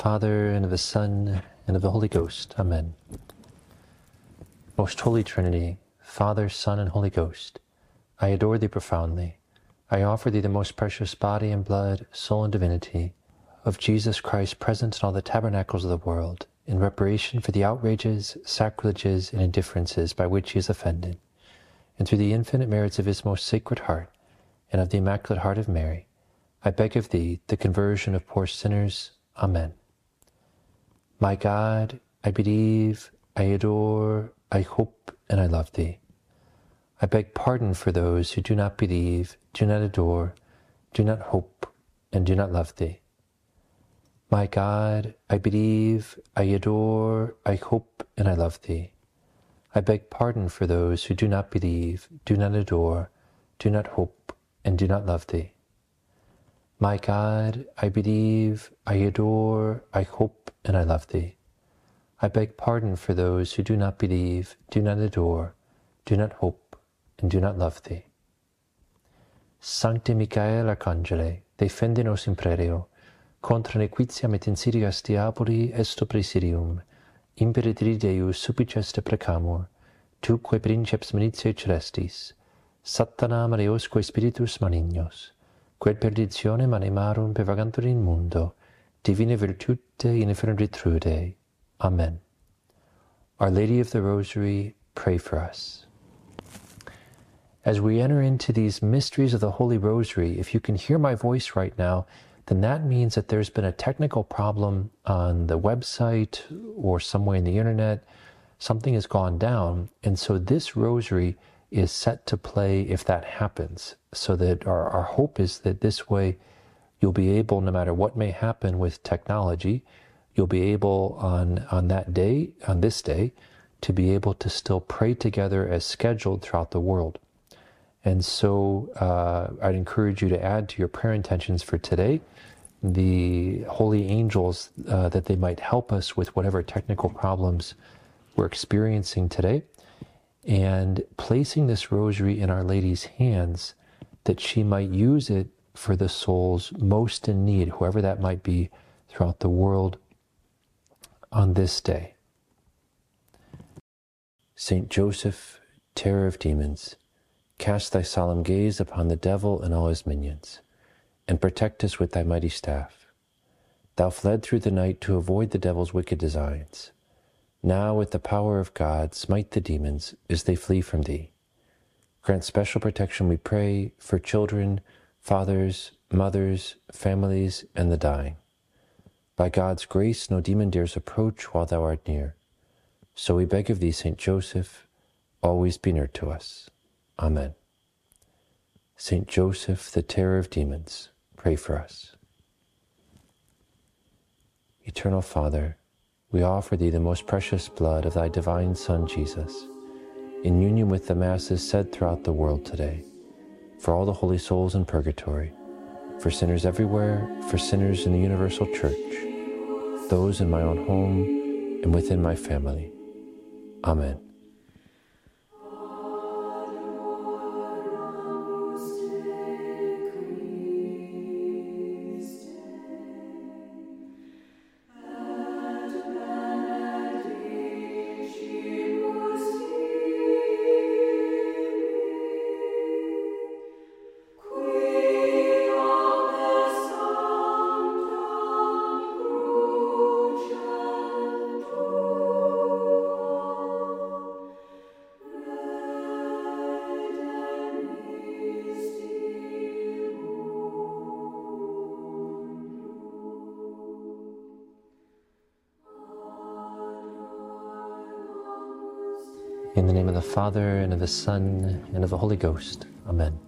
Father, and of the Son, and of the Holy Ghost. Amen. Most Holy Trinity, Father, Son, and Holy Ghost, I adore thee profoundly. I offer thee the most precious body and blood, soul and divinity of Jesus Christ present in all the tabernacles of the world, in reparation for the outrages, sacrileges, and indifferences by which he is offended, and through the infinite merits of his most sacred heart and of the Immaculate Heart of Mary, I beg of thee the conversion of poor sinners. Amen. My God, I believe, I adore, I hope, and I love thee. I beg pardon for those who do not believe, do not adore, do not hope, and do not love thee. My God, I believe, I adore, I hope, and I love thee. I beg pardon for those who do not believe, do not adore, do not hope, and do not love thee. My God, I believe, I adore, I hope, and I love thee. I beg pardon for those who do not believe, do not adore, do not hope, and do not love thee. Sancte Michael Archangele, defende nos imperio, contra nequitiam et insidias diaboli esto presidium, imperitri Deus supplices precamur, tuque princeps militiae celestis, satanam areosque spiritus malignos, quel perditionem animarum pervagantur in mundo, divine virtute in trude. Amen. Our Lady of the Rosary, pray for us as we enter into these mysteries of the Holy Rosary, if you can hear my voice right now, then that means that there's been a technical problem on the website or somewhere in the internet. Something has gone down. And so this rosary is set to play if that happens. So that our, our hope is that this way you'll be able, no matter what may happen with technology, you'll be able on, on that day, on this day, to be able to still pray together as scheduled throughout the world. And so uh, I'd encourage you to add to your prayer intentions for today the holy angels uh, that they might help us with whatever technical problems we're experiencing today. And placing this rosary in Our Lady's hands that she might use it for the souls most in need, whoever that might be throughout the world on this day. Saint Joseph, terror of demons Cast thy solemn gaze upon the devil and all his minions, and protect us with thy mighty staff. Thou fled through the night to avoid the devil's wicked designs. Now, with the power of God, smite the demons as they flee from thee. Grant special protection, we pray, for children, fathers, mothers, families, and the dying. By God's grace, no demon dares approach while thou art near. So we beg of thee, Saint Joseph, always be near to us. Amen. Saint Joseph, the terror of demons, pray for us. Eternal Father, we offer thee the most precious blood of thy divine Son, Jesus, in union with the Masses said throughout the world today, for all the holy souls in purgatory, for sinners everywhere, for sinners in the universal church, those in my own home and within my family. Amen. Father, and of the Son, and of the Holy Ghost. Amen.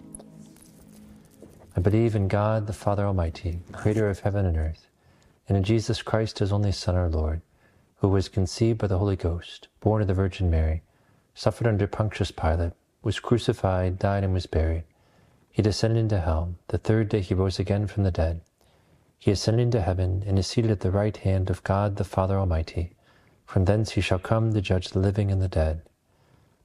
I believe in God, the Father Almighty, creator of heaven and earth, and in Jesus Christ, his only Son, our Lord, who was conceived by the Holy Ghost, born of the Virgin Mary, suffered under Pontius Pilate, was crucified, died, and was buried. He descended into hell. The third day he rose again from the dead. He ascended into heaven and is seated at the right hand of God the Father Almighty. From thence he shall come to judge the living and the dead.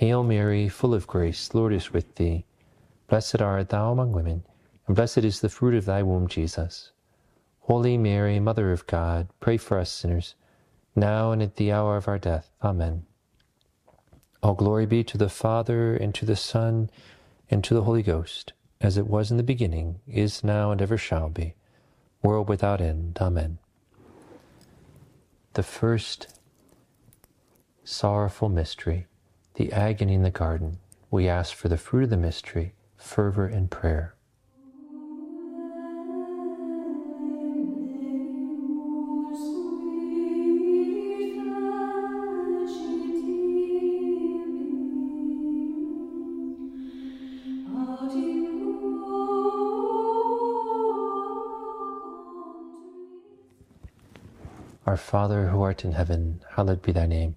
Hail Mary, full of grace, Lord is with thee. Blessed art thou among women, and blessed is the fruit of thy womb, Jesus. Holy Mary, Mother of God, pray for us sinners, now and at the hour of our death. Amen. All glory be to the Father, and to the Son, and to the Holy Ghost, as it was in the beginning, is now, and ever shall be, world without end. Amen. The first sorrowful mystery, the agony in the garden, we ask for the fruit of the mystery, fervor and prayer. Our Father who art in heaven, hallowed be thy name.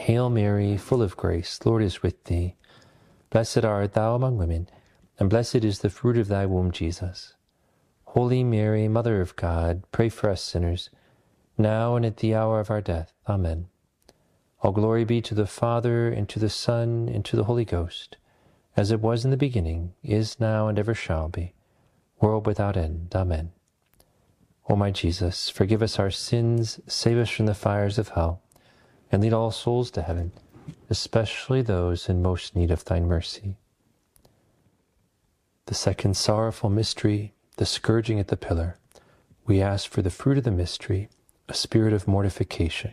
Hail Mary, full of grace, Lord is with thee. Blessed art thou among women, and blessed is the fruit of thy womb, Jesus. Holy Mary, Mother of God, pray for us sinners, now and at the hour of our death. Amen. All glory be to the Father, and to the Son, and to the Holy Ghost, as it was in the beginning, is now, and ever shall be, world without end. Amen. O my Jesus, forgive us our sins, save us from the fires of hell, and lead all souls to heaven, especially those in most need of thine mercy. The second sorrowful mystery, the scourging at the pillar. We ask for the fruit of the mystery, a spirit of mortification.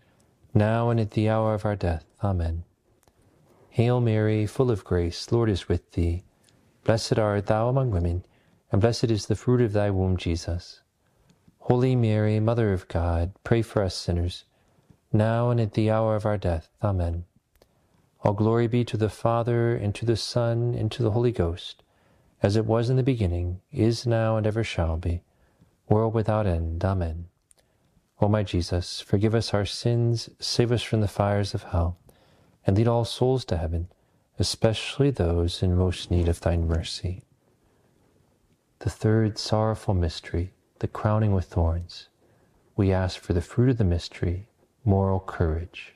now and at the hour of our death. Amen. Hail Mary, full of grace, Lord is with thee. Blessed art thou among women, and blessed is the fruit of thy womb, Jesus. Holy Mary, Mother of God, pray for us sinners, now and at the hour of our death. Amen. All glory be to the Father, and to the Son, and to the Holy Ghost, as it was in the beginning, is now, and ever shall be, world without end. Amen. O my Jesus, forgive us our sins, save us from the fires of hell, and lead all souls to heaven, especially those in most need of thine mercy. The third sorrowful mystery, the crowning with thorns. We ask for the fruit of the mystery, moral courage.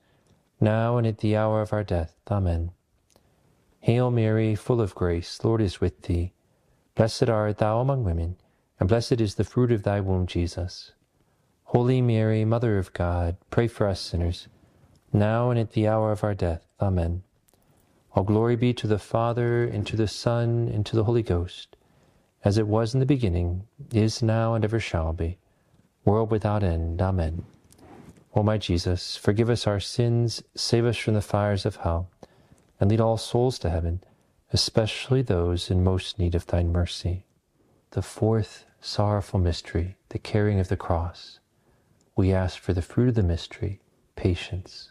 now and at the hour of our death. Amen. Hail Mary, full of grace, Lord is with thee. Blessed art thou among women, and blessed is the fruit of thy womb, Jesus. Holy Mary, Mother of God, pray for us sinners, now and at the hour of our death. Amen. All glory be to the Father, and to the Son, and to the Holy Ghost as it was in the beginning, is now, and ever shall be, world without end. Amen. O my Jesus, forgive us our sins, save us from the fires of hell, and lead all souls to heaven, especially those in most need of thine mercy. The fourth sorrowful mystery, the carrying of the cross. We ask for the fruit of the mystery, patience.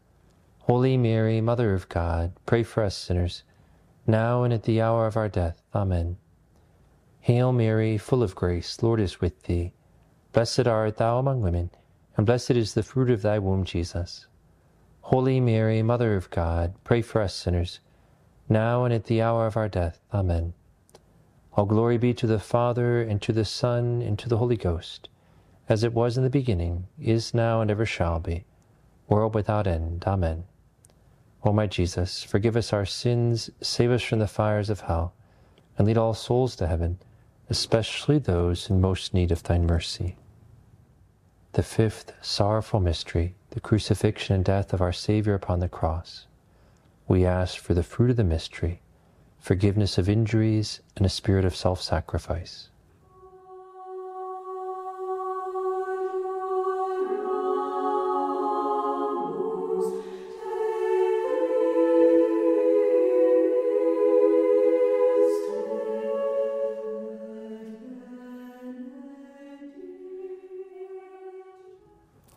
Holy Mary, Mother of God, pray for us sinners, now and at the hour of our death. Amen. Hail Mary, full of grace, Lord is with thee. Blessed art thou among women, and blessed is the fruit of thy womb, Jesus. Holy Mary, Mother of God, pray for us sinners, now and at the hour of our death. Amen. All glory be to the Father, and to the Son, and to the Holy Ghost, as it was in the beginning, is now, and ever shall be world without end. Amen. O my Jesus, forgive us our sins, save us from the fires of hell, and lead all souls to heaven, especially those in most need of thine mercy. The fifth sorrowful mystery, the crucifixion and death of our Savior upon the cross. We ask for the fruit of the mystery, forgiveness of injuries, and a spirit of self sacrifice.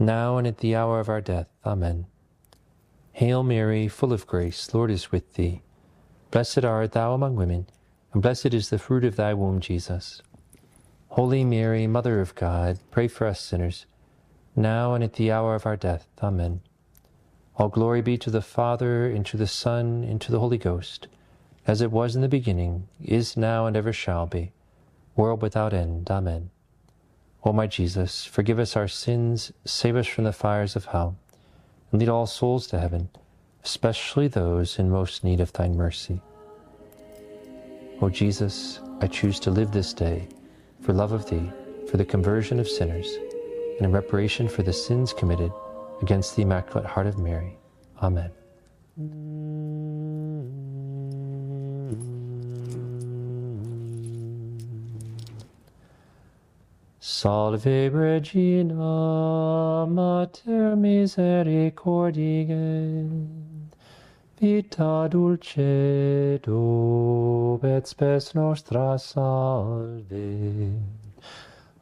now and at the hour of our death. Amen. Hail Mary, full of grace, Lord is with thee. Blessed art thou among women, and blessed is the fruit of thy womb, Jesus. Holy Mary, Mother of God, pray for us sinners, now and at the hour of our death. Amen. All glory be to the Father, and to the Son, and to the Holy Ghost, as it was in the beginning, is now, and ever shall be, world without end. Amen. O my Jesus, forgive us our sins, save us from the fires of hell, and lead all souls to heaven, especially those in most need of thine mercy. O Jesus, I choose to live this day for love of thee, for the conversion of sinners, and in reparation for the sins committed against the Immaculate Heart of Mary. Amen. Salve Regina, Mater misericordiae, vita dulcedo, et spes nostra salve.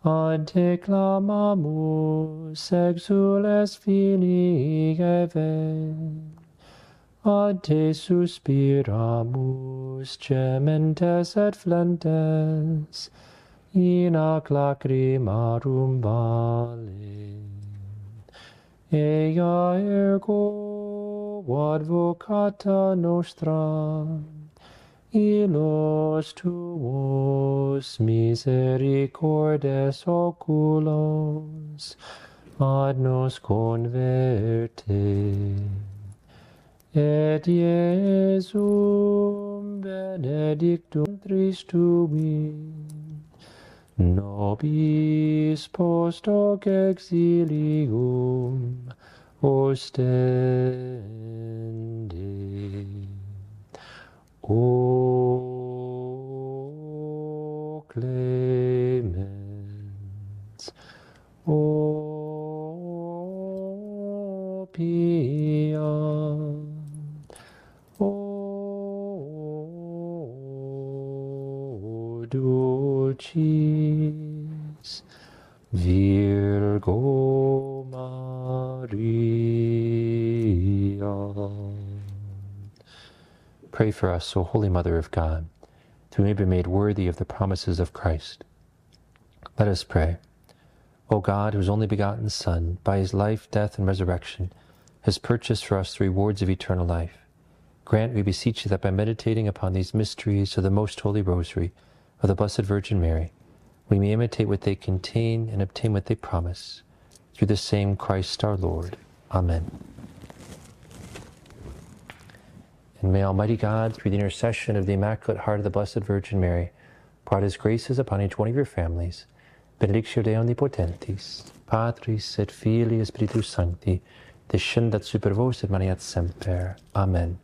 Ad te clamamus, exules filii Eve, ad suspiramus, gementes et flentes, in ac lacrimarum vale. Ea ergo advocata nostra, ilos tuos misericordes oculos ad nos converte. et Iesum benedictum Christumi, nobis post hoc exilium ostende. O clemens, O pia, O dulcis Virgo Maria. Pray for us, O Holy Mother of God, that we may be made worthy of the promises of Christ. Let us pray. O God, whose only begotten Son, by his life, death, and resurrection, has purchased for us the rewards of eternal life, grant, we beseech you, that by meditating upon these mysteries of the most holy Rosary of the Blessed Virgin Mary, we may imitate what they contain and obtain what they promise. Through the same Christ our Lord. Amen. And may Almighty God, through the intercession of the Immaculate Heart of the Blessed Virgin Mary, pour His graces upon each one of your families. Benedictio Dei Omnipotentis, Patris et Filii Spiritus Sancti, descendat super vos et maniat semper. Amen.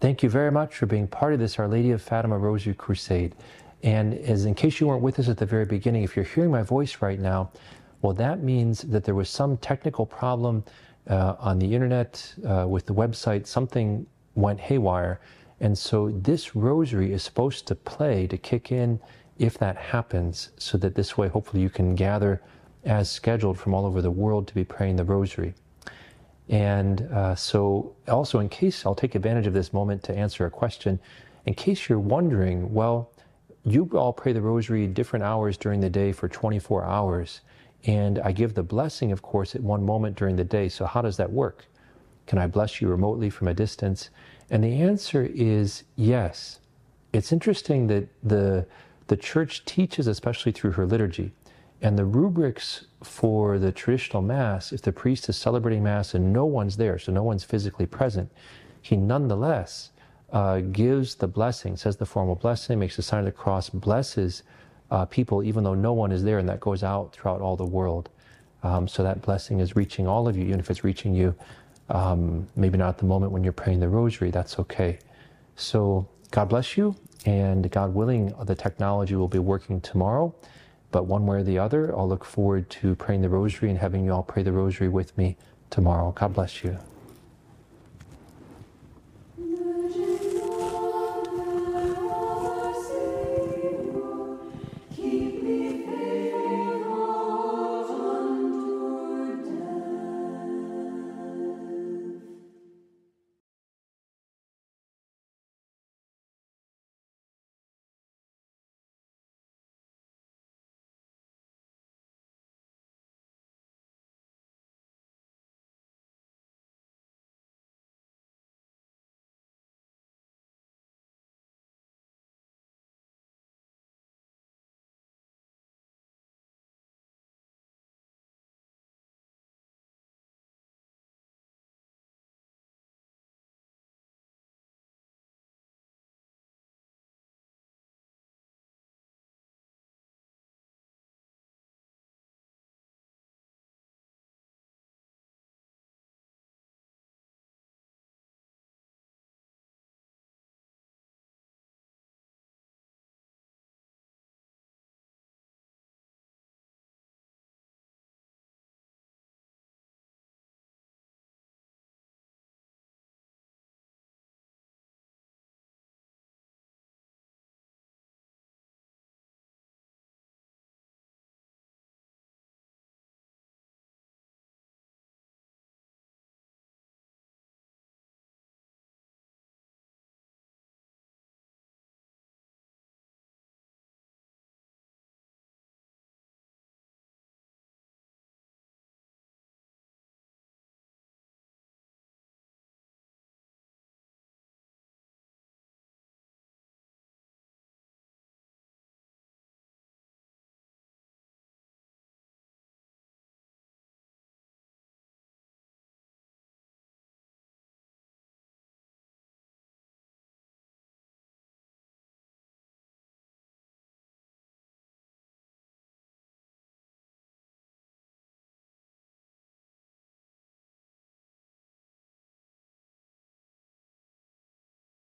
Thank you very much for being part of this Our Lady of Fatima Rosary Crusade. And as in case you weren't with us at the very beginning, if you're hearing my voice right now, well, that means that there was some technical problem uh, on the internet uh, with the website. Something went haywire. And so this rosary is supposed to play to kick in if that happens, so that this way, hopefully, you can gather as scheduled from all over the world to be praying the rosary. And uh, so, also, in case I'll take advantage of this moment to answer a question, in case you're wondering, well, you all pray the rosary different hours during the day for 24 hours. And I give the blessing, of course, at one moment during the day. So, how does that work? Can I bless you remotely from a distance? And the answer is yes. It's interesting that the, the church teaches, especially through her liturgy, and the rubrics for the traditional Mass, if the priest is celebrating Mass and no one's there, so no one's physically present, he nonetheless uh, gives the blessing, says the formal blessing, makes the sign of the cross, blesses uh, people even though no one is there, and that goes out throughout all the world. Um, so that blessing is reaching all of you, even if it's reaching you um, maybe not at the moment when you're praying the rosary, that's okay. So God bless you, and God willing, the technology will be working tomorrow. But one way or the other, I'll look forward to praying the rosary and having you all pray the rosary with me tomorrow. God bless you.